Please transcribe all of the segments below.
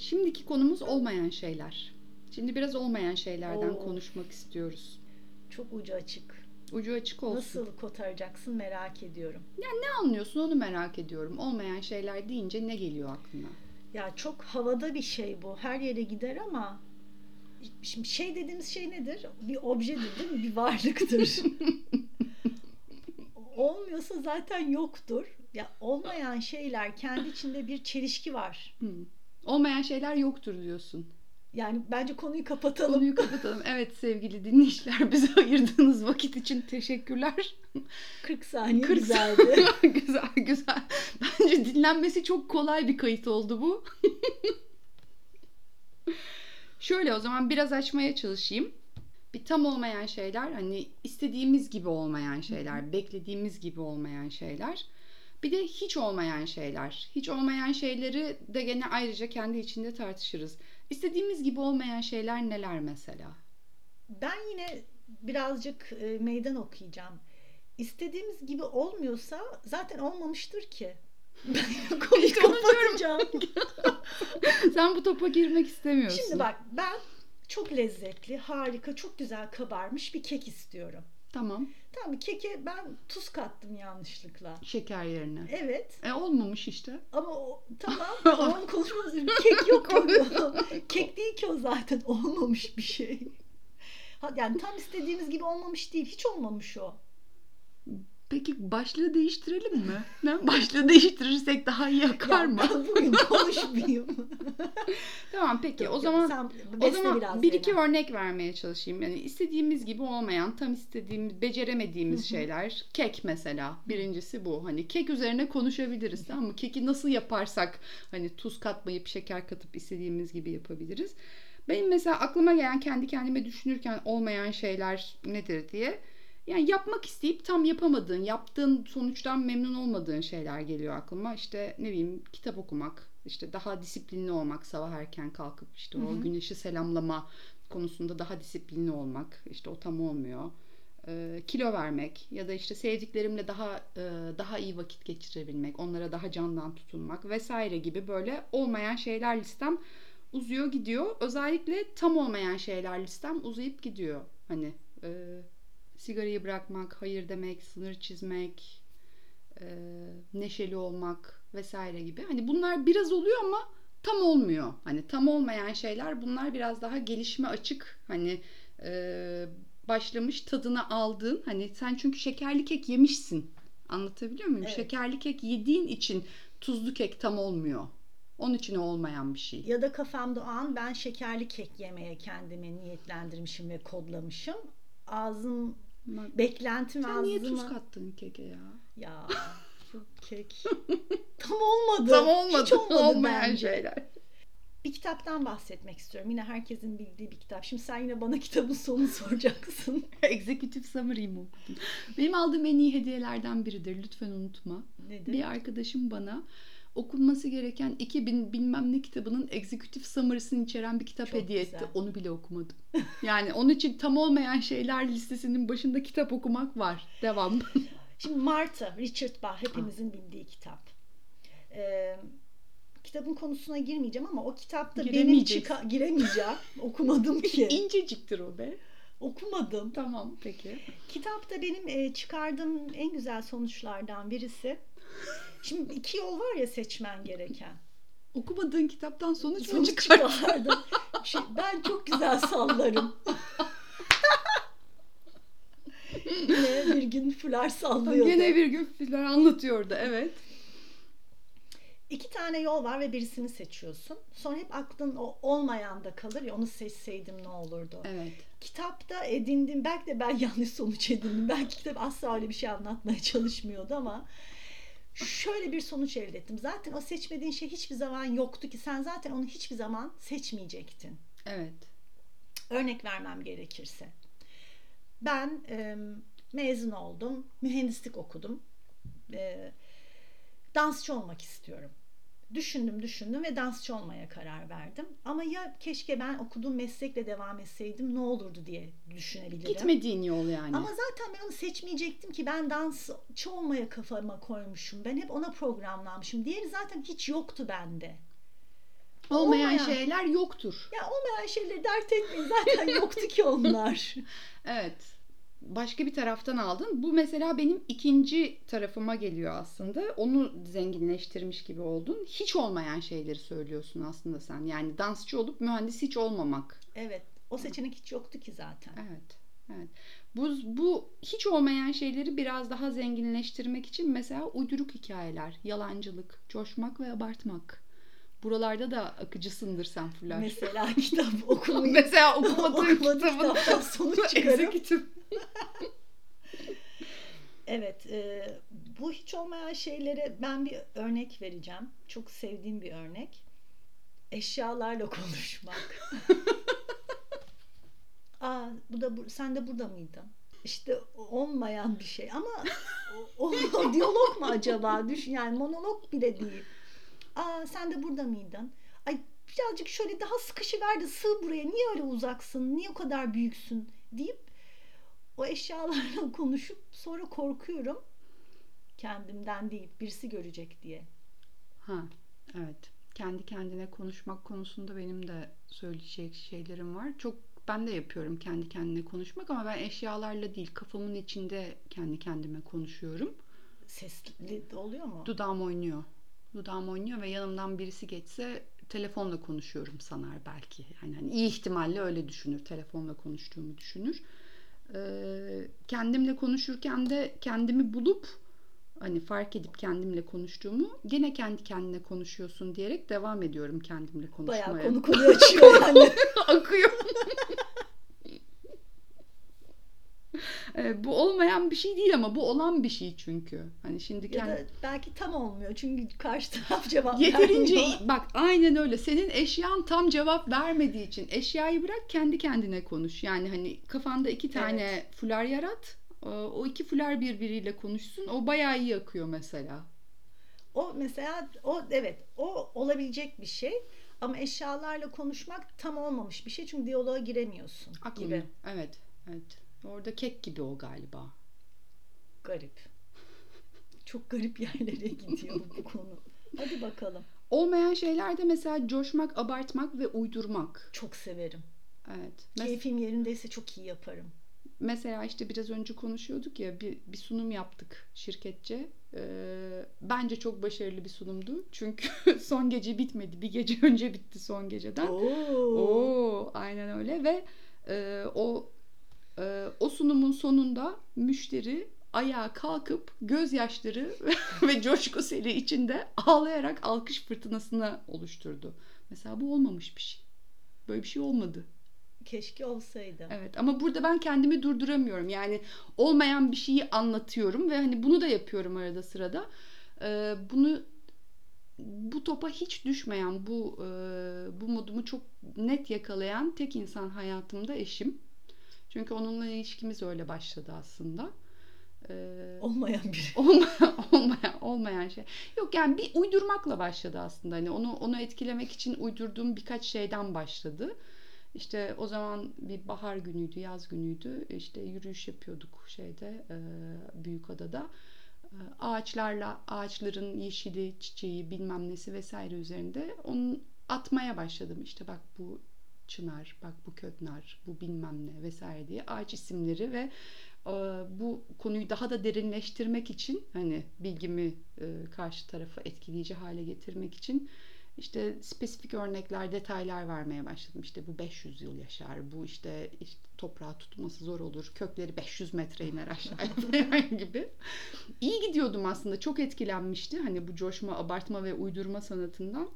Şimdiki konumuz olmayan şeyler. Şimdi biraz olmayan şeylerden Oo. konuşmak istiyoruz. Çok ucu açık. Ucu açık olsun. Nasıl kotaracaksın merak ediyorum. Ne anlıyorsun onu merak ediyorum. Olmayan şeyler deyince ne geliyor aklına? Ya çok havada bir şey bu. Her yere gider ama şimdi şey dediğimiz şey nedir? Bir objedir değil mi? Bir varlıktır. Olmuyorsa zaten yoktur. Ya olmayan şeyler kendi içinde bir çelişki var. Hmm. Olmayan şeyler yoktur diyorsun. Yani bence konuyu kapatalım. Konuyu kapatalım. Evet sevgili dinleyiciler bize ayırdığınız vakit için teşekkürler. 40 saniye 40 güzeldi. güzel güzel. Bence dinlenmesi çok kolay bir kayıt oldu bu. Şöyle o zaman biraz açmaya çalışayım. Bir tam olmayan şeyler hani istediğimiz gibi olmayan şeyler, beklediğimiz gibi olmayan şeyler. Bir de hiç olmayan şeyler. Hiç olmayan şeyleri de gene ayrıca kendi içinde tartışırız. İstediğimiz gibi olmayan şeyler neler mesela? Ben yine birazcık e, meydan okuyacağım. İstediğimiz gibi olmuyorsa zaten olmamıştır ki. Konuyu onu diyorum. kapatacağım. Sen bu topa girmek istemiyorsun. Şimdi bak ben çok lezzetli, harika, çok güzel kabarmış bir kek istiyorum. Tamam. Tamam keke ben tuz kattım yanlışlıkla. Şeker yerine. Evet E olmamış işte. ama o, tamam tamam konuşmamız kek yok kek değil ki o zaten olmamış bir şey. Yani tam istediğimiz gibi olmamış değil. Hiç olmamış o. Peki başlığı değiştirelim mi? Ne? Başlığı değiştirirsek daha iyi akar Ya mı? bugün konuşmayayım. Tamam peki Yok, o yok, zaman sen o zaman biraz bir iki örnek vermeye çalışayım. Yani istediğimiz gibi olmayan, tam istediğimiz, beceremediğimiz şeyler. Kek mesela. Birincisi bu. Hani kek üzerine konuşabiliriz tamam mı? Keki nasıl yaparsak hani tuz katmayıp şeker katıp istediğimiz gibi yapabiliriz. Benim mesela aklıma gelen kendi kendime düşünürken olmayan şeyler nedir diye. Yani yapmak isteyip tam yapamadığın, yaptığın sonuçtan memnun olmadığın şeyler geliyor aklıma. İşte ne bileyim kitap okumak, işte daha disiplinli olmak, sabah erken kalkıp işte Hı o güneşi selamlama konusunda daha disiplinli olmak. İşte o tam olmuyor. Ee, kilo vermek ya da işte sevdiklerimle daha e, daha iyi vakit geçirebilmek, onlara daha candan tutunmak vesaire gibi böyle olmayan şeyler listem uzuyor gidiyor. Özellikle tam olmayan şeyler listem uzayıp gidiyor. Hani e, sigarayı bırakmak, hayır demek, sınır çizmek, e, neşeli olmak vesaire gibi. Hani bunlar biraz oluyor ama tam olmuyor. Hani tam olmayan şeyler bunlar biraz daha gelişme açık. Hani e, başlamış tadını aldığın hani sen çünkü şekerli kek yemişsin. Anlatabiliyor muyum? Evet. Şekerli kek yediğin için tuzlu kek tam olmuyor. Onun için olmayan bir şey. Ya da kafamda o an ben şekerli kek yemeye kendimi niyetlendirmişim ve kodlamışım. Ağzım beklentim Sen niye tuz ağzıma- kattın keke ya? Ya bu kek tam olmadı. Tam olmadı. Hiç olmadı Olmayan bence. şeyler. Bir kitaptan bahsetmek istiyorum. Yine herkesin bildiği bir kitap. Şimdi sen yine bana kitabın sonunu soracaksın. Executive Summary mi okudun? Benim aldığım en iyi hediyelerden biridir. Lütfen unutma. Nedir? Bir arkadaşım bana okunması gereken 2000 bilmem ne kitabının executive summary'sini içeren bir kitap Çok hediye güzel. etti. Onu bile okumadım. Yani onun için tam olmayan şeyler listesinin başında kitap okumak var. Devam. Şimdi Martha, Richard Bach hepimizin bildiği kitap. Ee, kitabın konusuna girmeyeceğim ama o kitapta benim çıka- giremeyeceğim. Okumadım ki. İnceciktir o be. Okumadım. Tamam peki. Kitapta benim e, çıkardığım en güzel sonuçlardan birisi. Şimdi iki yol var ya seçmen gereken. Okumadığın kitaptan sonuç mu Sonuç çıkar? çıkardım. Şey, ben çok güzel sallarım. Yine bir gün fular sallıyordu. Gene bir gün filan anlatıyordu evet. İki tane yol var ve birisini seçiyorsun. Sonra hep aklın o olmayan da kalır ya onu seçseydim ne olurdu. Evet. Kitapta edindim belki de ben yanlış sonuç edindim. Belki kitap asla öyle bir şey anlatmaya çalışmıyordu ama şöyle bir sonuç elde ettim. Zaten o seçmediğin şey hiçbir zaman yoktu ki sen zaten onu hiçbir zaman seçmeyecektin. Evet. Örnek vermem gerekirse. Ben e, mezun oldum, mühendislik okudum. E, dansçı olmak istiyorum. Düşündüm düşündüm ve dansçı olmaya karar verdim. Ama ya keşke ben okuduğum meslekle devam etseydim ne olurdu diye düşünebilirim. Gitmediğin yol yani. Ama zaten ben onu seçmeyecektim ki ben dansçı olmaya kafama koymuşum. Ben hep ona programlanmışım. Diğeri zaten hiç yoktu bende. Olmayan, Olmayan- şeyler yoktur. Ya olmayan şeyleri dert etmeyin. Zaten yoktu ki onlar. Evet. Başka bir taraftan aldın. Bu mesela benim ikinci tarafıma geliyor aslında. Onu zenginleştirmiş gibi oldun. Hiç olmayan şeyleri söylüyorsun aslında sen. Yani dansçı olup mühendis hiç olmamak. Evet. O seçenek hiç yoktu ki zaten. Evet. Evet. Bu, bu hiç olmayan şeyleri biraz daha zenginleştirmek için mesela uyduruk hikayeler, yalancılık, coşmak ve abartmak. Buralarda da akıcısındır sen Fulya. Mesela kitap okumayı Mesela okumadığın kitabın sonuç executive. Evet, e, bu hiç olmayan şeylere ben bir örnek vereceğim. Çok sevdiğim bir örnek. Eşyalarla konuşmak. Aa, bu da bu, sen de burada mıydın? İşte olmayan bir şey ama o, o diyalog mu acaba? Düşün yani monolog bile değil. Aa, sen de burada mıydın? Ay birazcık şöyle daha sıkışıver de sığ buraya. Niye öyle uzaksın? Niye o kadar büyüksün? deyip o eşyalarla konuşup sonra korkuyorum kendimden değil birisi görecek diye. Ha, evet. Kendi kendine konuşmak konusunda benim de söyleyecek şeylerim var. Çok ben de yapıyorum kendi kendine konuşmak ama ben eşyalarla değil kafamın içinde kendi kendime konuşuyorum. Sesli oluyor mu? Dudağım oynuyor. Dudağım oynuyor ve yanımdan birisi geçse telefonla konuşuyorum sanar belki. Yani hani iyi ihtimalle öyle düşünür. Telefonla konuştuğumu düşünür. Ee, kendimle konuşurken de kendimi bulup hani fark edip kendimle konuştuğumu gene kendi kendine konuşuyorsun diyerek devam ediyorum kendimle konuşmaya. Bayağı konu konuyu açıyor yani. akıyor. Ee, bu olmayan bir şey değil ama bu olan bir şey çünkü. Hani şimdi ya kendi da belki tam olmuyor çünkü karşı taraf cevap Yeterince vermiyor. bak aynen öyle. Senin eşyan tam cevap vermediği için eşyayı bırak kendi kendine konuş. Yani hani kafanda iki tane fular yarat. O iki fular birbiriyle konuşsun. O bayağı iyi akıyor mesela. O mesela o evet o olabilecek bir şey ama eşyalarla konuşmak tam olmamış bir şey çünkü diyaloğa giremiyorsun Akmıyor. gibi. Evet. Evet. Orada kek gibi o galiba. Garip. Çok garip yerlere gidiyor bu konu. Hadi bakalım. Olmayan şeylerde mesela coşmak, abartmak ve uydurmak. Çok severim. Evet. Mes- Keyfim yerindeyse çok iyi yaparım. Mesela işte biraz önce konuşuyorduk ya bir, bir sunum yaptık şirketçe. Ee, bence çok başarılı bir sunumdu. Çünkü son gece bitmedi. Bir gece önce bitti son geceden. Oo. Oo, aynen öyle ve e, o e, o sunumun sonunda müşteri ayağa kalkıp gözyaşları ve coşku seli içinde ağlayarak alkış fırtınasını oluşturdu. Mesela bu olmamış bir şey. Böyle bir şey olmadı. Keşke olsaydı. Evet ama burada ben kendimi durduramıyorum. Yani olmayan bir şeyi anlatıyorum ve hani bunu da yapıyorum arada sırada. Ee, bunu bu topa hiç düşmeyen, bu e, bu modumu çok net yakalayan tek insan hayatımda eşim. Çünkü onunla ilişkimiz öyle başladı aslında. Ee, Olmayan bir. olmayan, olmayan olmayan şey. Yok yani bir uydurmakla başladı aslında. Hani onu onu etkilemek için uydurduğum birkaç şeyden başladı. İşte o zaman bir bahar günüydü, yaz günüydü. İşte yürüyüş yapıyorduk şeyde, e, Büyükada'da. E, Ağaçlarla, ağaçların yeşili, çiçeği, bilmem nesi vesaire üzerinde onu atmaya başladım. İşte bak bu çınar, bak bu köknar, bu bilmem ne vesaire diye ağaç isimleri ve e, bu konuyu daha da derinleştirmek için hani bilgimi e, karşı tarafa etkileyici hale getirmek için işte spesifik örnekler, detaylar vermeye başladım. İşte bu 500 yıl yaşar, bu işte, işte toprağı tutması zor olur, kökleri 500 metre iner aşağıya gibi. İyi gidiyordum aslında, çok etkilenmişti hani bu coşma, abartma ve uydurma sanatından.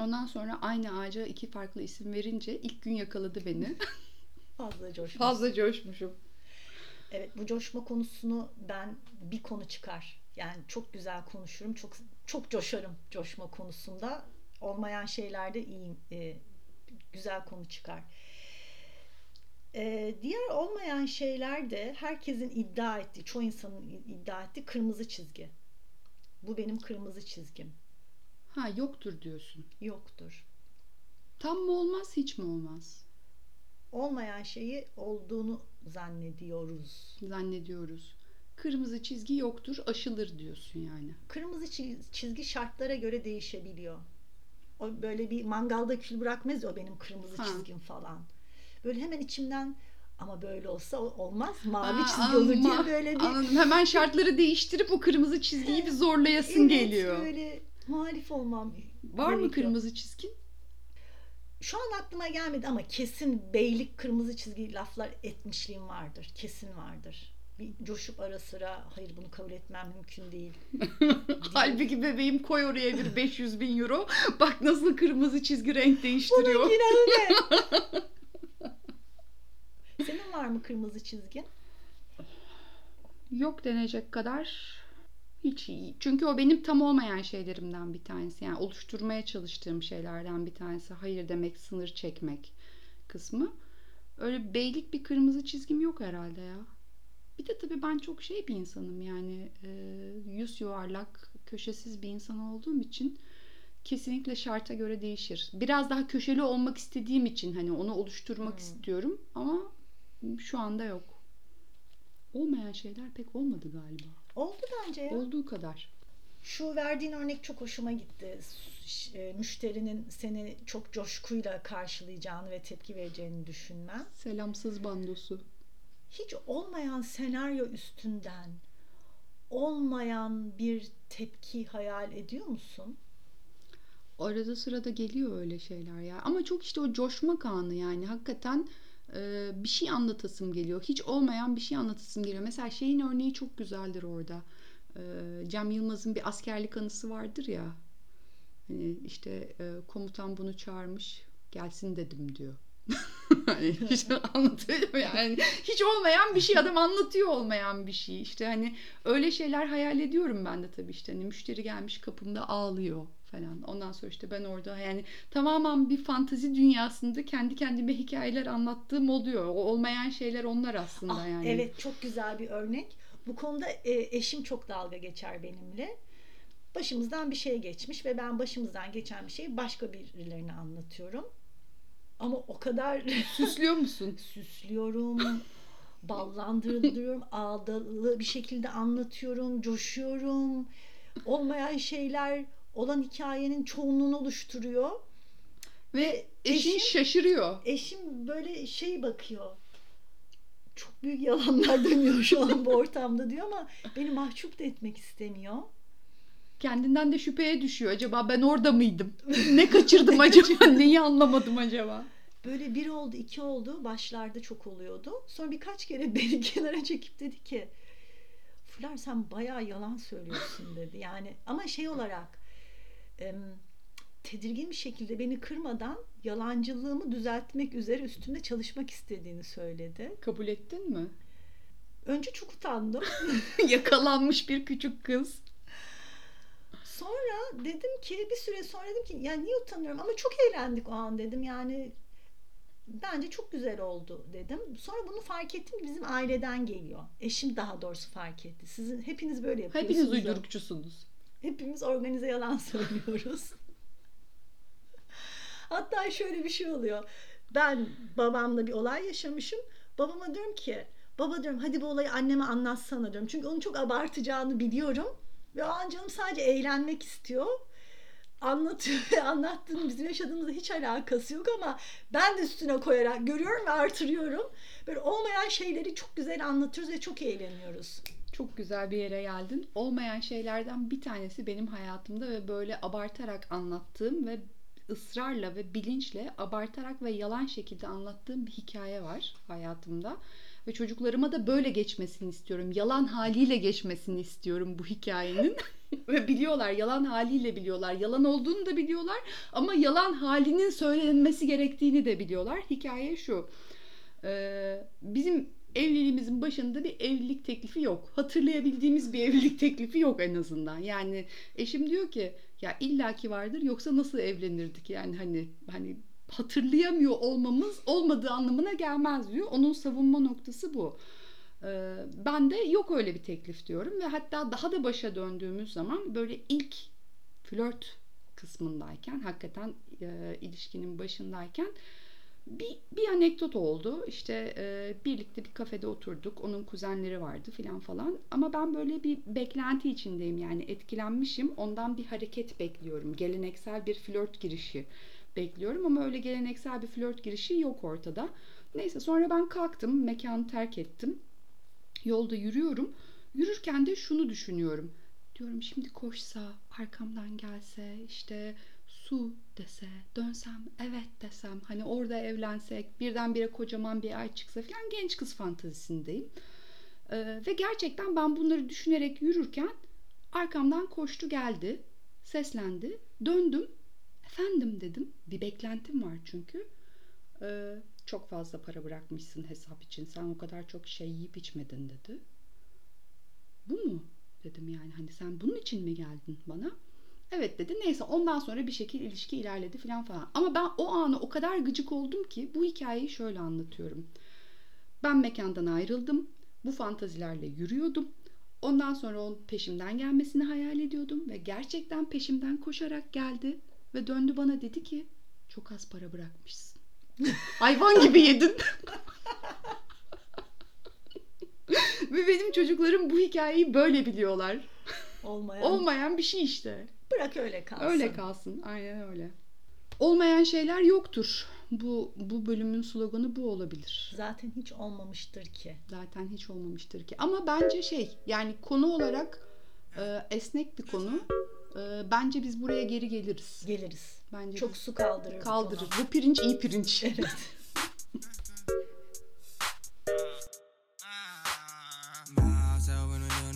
Ondan sonra aynı ağaca iki farklı isim verince ilk gün yakaladı beni. Fazla coşmuş. Fazla coşmuşum. Evet bu coşma konusunu ben bir konu çıkar. Yani çok güzel konuşurum. Çok çok coşarım coşma konusunda. Olmayan şeylerde iyi e, güzel konu çıkar. E, diğer olmayan şeyler de herkesin iddia ettiği, çoğu insanın iddia ettiği kırmızı çizgi. Bu benim kırmızı çizgim. Ha yoktur diyorsun. Yoktur. Tam mı olmaz, hiç mi olmaz? Olmayan şeyi olduğunu zannediyoruz. Zannediyoruz. Kırmızı çizgi yoktur, aşılır diyorsun yani. Kırmızı çiz- çizgi şartlara göre değişebiliyor. o böyle bir mangalda kül bırakmaz o benim kırmızı Ha. çizgim falan. Böyle hemen içimden ama böyle olsa olmaz. Mavi Aa, çizgi olur diye böyle bir Anladım. Hemen şartları değiştirip o kırmızı çizgiyi bir zorlayasın Evet, geliyor. böyle muhalif olmam. Var mı gerekiyor. kırmızı çizgin? Şu an aklıma gelmedi ama kesin beylik kırmızı çizgi laflar etmişliğim vardır. Kesin vardır. Bir coşup ara sıra hayır bunu kabul etmem mümkün değil. Halbuki bebeğim koy oraya bir 500 bin euro. Bak nasıl kırmızı çizgi renk değiştiriyor. Bunun yine öyle. Senin var mı kırmızı çizgin? Yok denecek kadar hiç iyi. Çünkü o benim tam olmayan şeylerimden bir tanesi. Yani oluşturmaya çalıştığım şeylerden bir tanesi. Hayır demek, sınır çekmek kısmı. Öyle beylik bir kırmızı çizgim yok herhalde ya. Bir de tabii ben çok şey bir insanım yani e, yüz yuvarlak, köşesiz bir insan olduğum için kesinlikle şarta göre değişir. Biraz daha köşeli olmak istediğim için hani onu oluşturmak Hmm. istiyorum ama şu anda yok. Olmayan şeyler pek olmadı galiba. Oldu bence ya. Olduğu kadar. Şu verdiğin örnek çok hoşuma gitti. E, Müşterinin seni çok coşkuyla karşılayacağını ve tepki vereceğini düşünmen. Selamsız bandosu. Hiç olmayan senaryo üstünden olmayan bir tepki hayal ediyor musun? Arada sırada geliyor öyle şeyler ya. Ama çok işte o coşmak anı yani. Hakikaten e, bir şey anlatasım geliyor. Hiç olmayan bir şey anlatasım geliyor. Mesela şeyin örneği çok güzeldir orada. E, Cem Yılmaz'ın bir askerlik anısı vardır ya. Hani işte e, komutan bunu çağırmış. Gelsin dedim diyor. hani işte anlatıyor yani hiç olmayan bir şey adam anlatıyor olmayan bir şey işte hani öyle şeyler hayal ediyorum ben de tabii işte hani müşteri gelmiş kapımda ağlıyor falan ondan sonra işte ben orada yani tamamen bir fantazi dünyasında kendi kendime hikayeler anlattığım oluyor o olmayan şeyler onlar aslında Ah, yani Evet çok güzel bir örnek. Bu konuda e, eşim çok dalga geçer benimle. Başımızdan bir şey geçmiş ve ben başımızdan geçen bir şeyi başka birilerine anlatıyorum. Ama o kadar süslüyor musun süslüyorum, ballandırıyorum, ağdalı bir şekilde anlatıyorum, coşuyorum. Olmayan şeyler olan hikayenin çoğunluğunu oluşturuyor. ve eşin eşim- şaşırıyor Eşim böyle şey bakıyor. Çok büyük yalanlar dönüyor şu an bu ortamda diyor ama beni mahcup da etmek istemiyor. Kendinden de şüpheye düşüyor acaba ben orada mıydım ne kaçırdım acaba neyi anlamadım acaba Böyle bir oldu, iki oldu. Başlarda çok oluyordu. Sonra birkaç kere beni kenara çekip dedi ki Fular sen bayağı yalan söylüyorsun dedi. Yani ama şey olarak tedirgin bir şekilde beni kırmadan yalancılığımı düzeltmek üzere üstünde çalışmak istediğini söyledi. kabul ettin mi Önce çok utandım. Yakalanmış bir küçük kız. Dedim ki bir süre sonra dedim ki ya niye utanıyorum ama çok eğlendik o an dedim yani bence çok güzel oldu dedim. Sonra bunu fark ettim ki bizim aileden geliyor. Eşim daha doğrusu fark etti. Sizin hepiniz böyle yapıyorsunuz. Hepiniz uydurukçusunuz. Hepimiz organize yalan söylüyoruz. Hatta şöyle bir şey oluyor. Ben babamla bir olay yaşamışım. Babama diyorum ki baba diyorum hadi bu olayı anneme anlatsana diyorum. Çünkü onu çok abartacağını biliyorum. Ve o an canım sadece eğlenmek istiyor. Anlatıyor ve anlattığının bizim yaşadığımızda hiç alakası yok ama ben de üstüne koyarak görüyorum ve artırıyorum. Böyle olmayan şeyleri çok güzel anlatıyoruz ve çok eğleniyoruz. Çok güzel bir yere geldin. Olmayan şeylerden bir tanesi benim hayatımda ve böyle abartarak anlattığım ve ısrarla ve bilinçle abartarak ve yalan şekilde anlattığım bir hikaye var hayatımda. Ve çocuklarıma da böyle geçmesini istiyorum. Yalan haliyle geçmesini istiyorum bu hikayenin. ve biliyorlar, yalan haliyle biliyorlar. Yalan olduğunu da biliyorlar ama yalan halinin söylenmesi gerektiğini de biliyorlar. Hikaye şu. Ee, bizim evliliğimizin başında bir evlilik teklifi yok. Hatırlayabildiğimiz bir evlilik teklifi yok en azından. Yani eşim diyor ki ya illaki vardır yoksa nasıl evlenirdik yani hani hani hatırlayamıyor olmamız olmadığı anlamına gelmez diyor. Onun savunma noktası bu. Ee, ben de yok öyle bir teklif diyorum ve hatta daha da başa döndüğümüz zaman böyle ilk flört kısmındayken hakikaten e, ilişkinin başındayken Bir, bir anekdot oldu. İşte e, birlikte bir kafede oturduk. Onun kuzenleri vardı filan falan. Ama ben böyle bir beklenti içindeyim yani etkilenmişim. Ondan bir hareket bekliyorum. Geleneksel bir flört girişi bekliyorum ama öyle geleneksel bir flört girişi yok ortada. Neyse sonra ben kalktım, mekanı terk ettim. Yolda yürüyorum. Yürürken de şunu düşünüyorum. Diyorum şimdi koşsa, arkamdan gelse, işte su dese, dönsem evet desem, hani orada evlensek, birdenbire kocaman bir ay çıksa falan genç kız fantazisindeyim. Ee, ve gerçekten ben bunları düşünerek yürürken arkamdan koştu geldi, seslendi, döndüm. Efendim dedim, bir beklentim var çünkü. Ee, çok fazla para bırakmışsın hesap için, sen o kadar çok şey yiyip içmedin dedi. Bu mu? Dedim yani hani sen bunun için mi geldin bana? Evet dedi. Neyse ondan sonra bir şekil ilişki ilerledi falan falan. Ama ben o anı o kadar gıcık oldum ki bu hikayeyi şöyle anlatıyorum. Ben mekandan ayrıldım. Bu fantazilerle yürüyordum. Ondan sonra onun peşimden gelmesini hayal ediyordum ve gerçekten peşimden koşarak geldi ve döndü bana dedi ki çok az para bırakmışsın. Hayvan gibi yedin. ve benim çocuklarım bu hikayeyi böyle biliyorlar. Olmayan. Olmayan bir şey işte. Bırak öyle kalsın. Öyle kalsın. Aynen öyle. Olmayan şeyler yoktur. Bu bu bölümün sloganı bu olabilir. Zaten hiç olmamıştır ki. Zaten hiç olmamıştır ki. Ama bence şey yani konu olarak e, esnek bir konu. E, bence biz buraya geri geliriz. Geliriz. Bence Çok su kaldırır. bu kaldırır. konu. Bu pirinç iyi pirinç. Evet.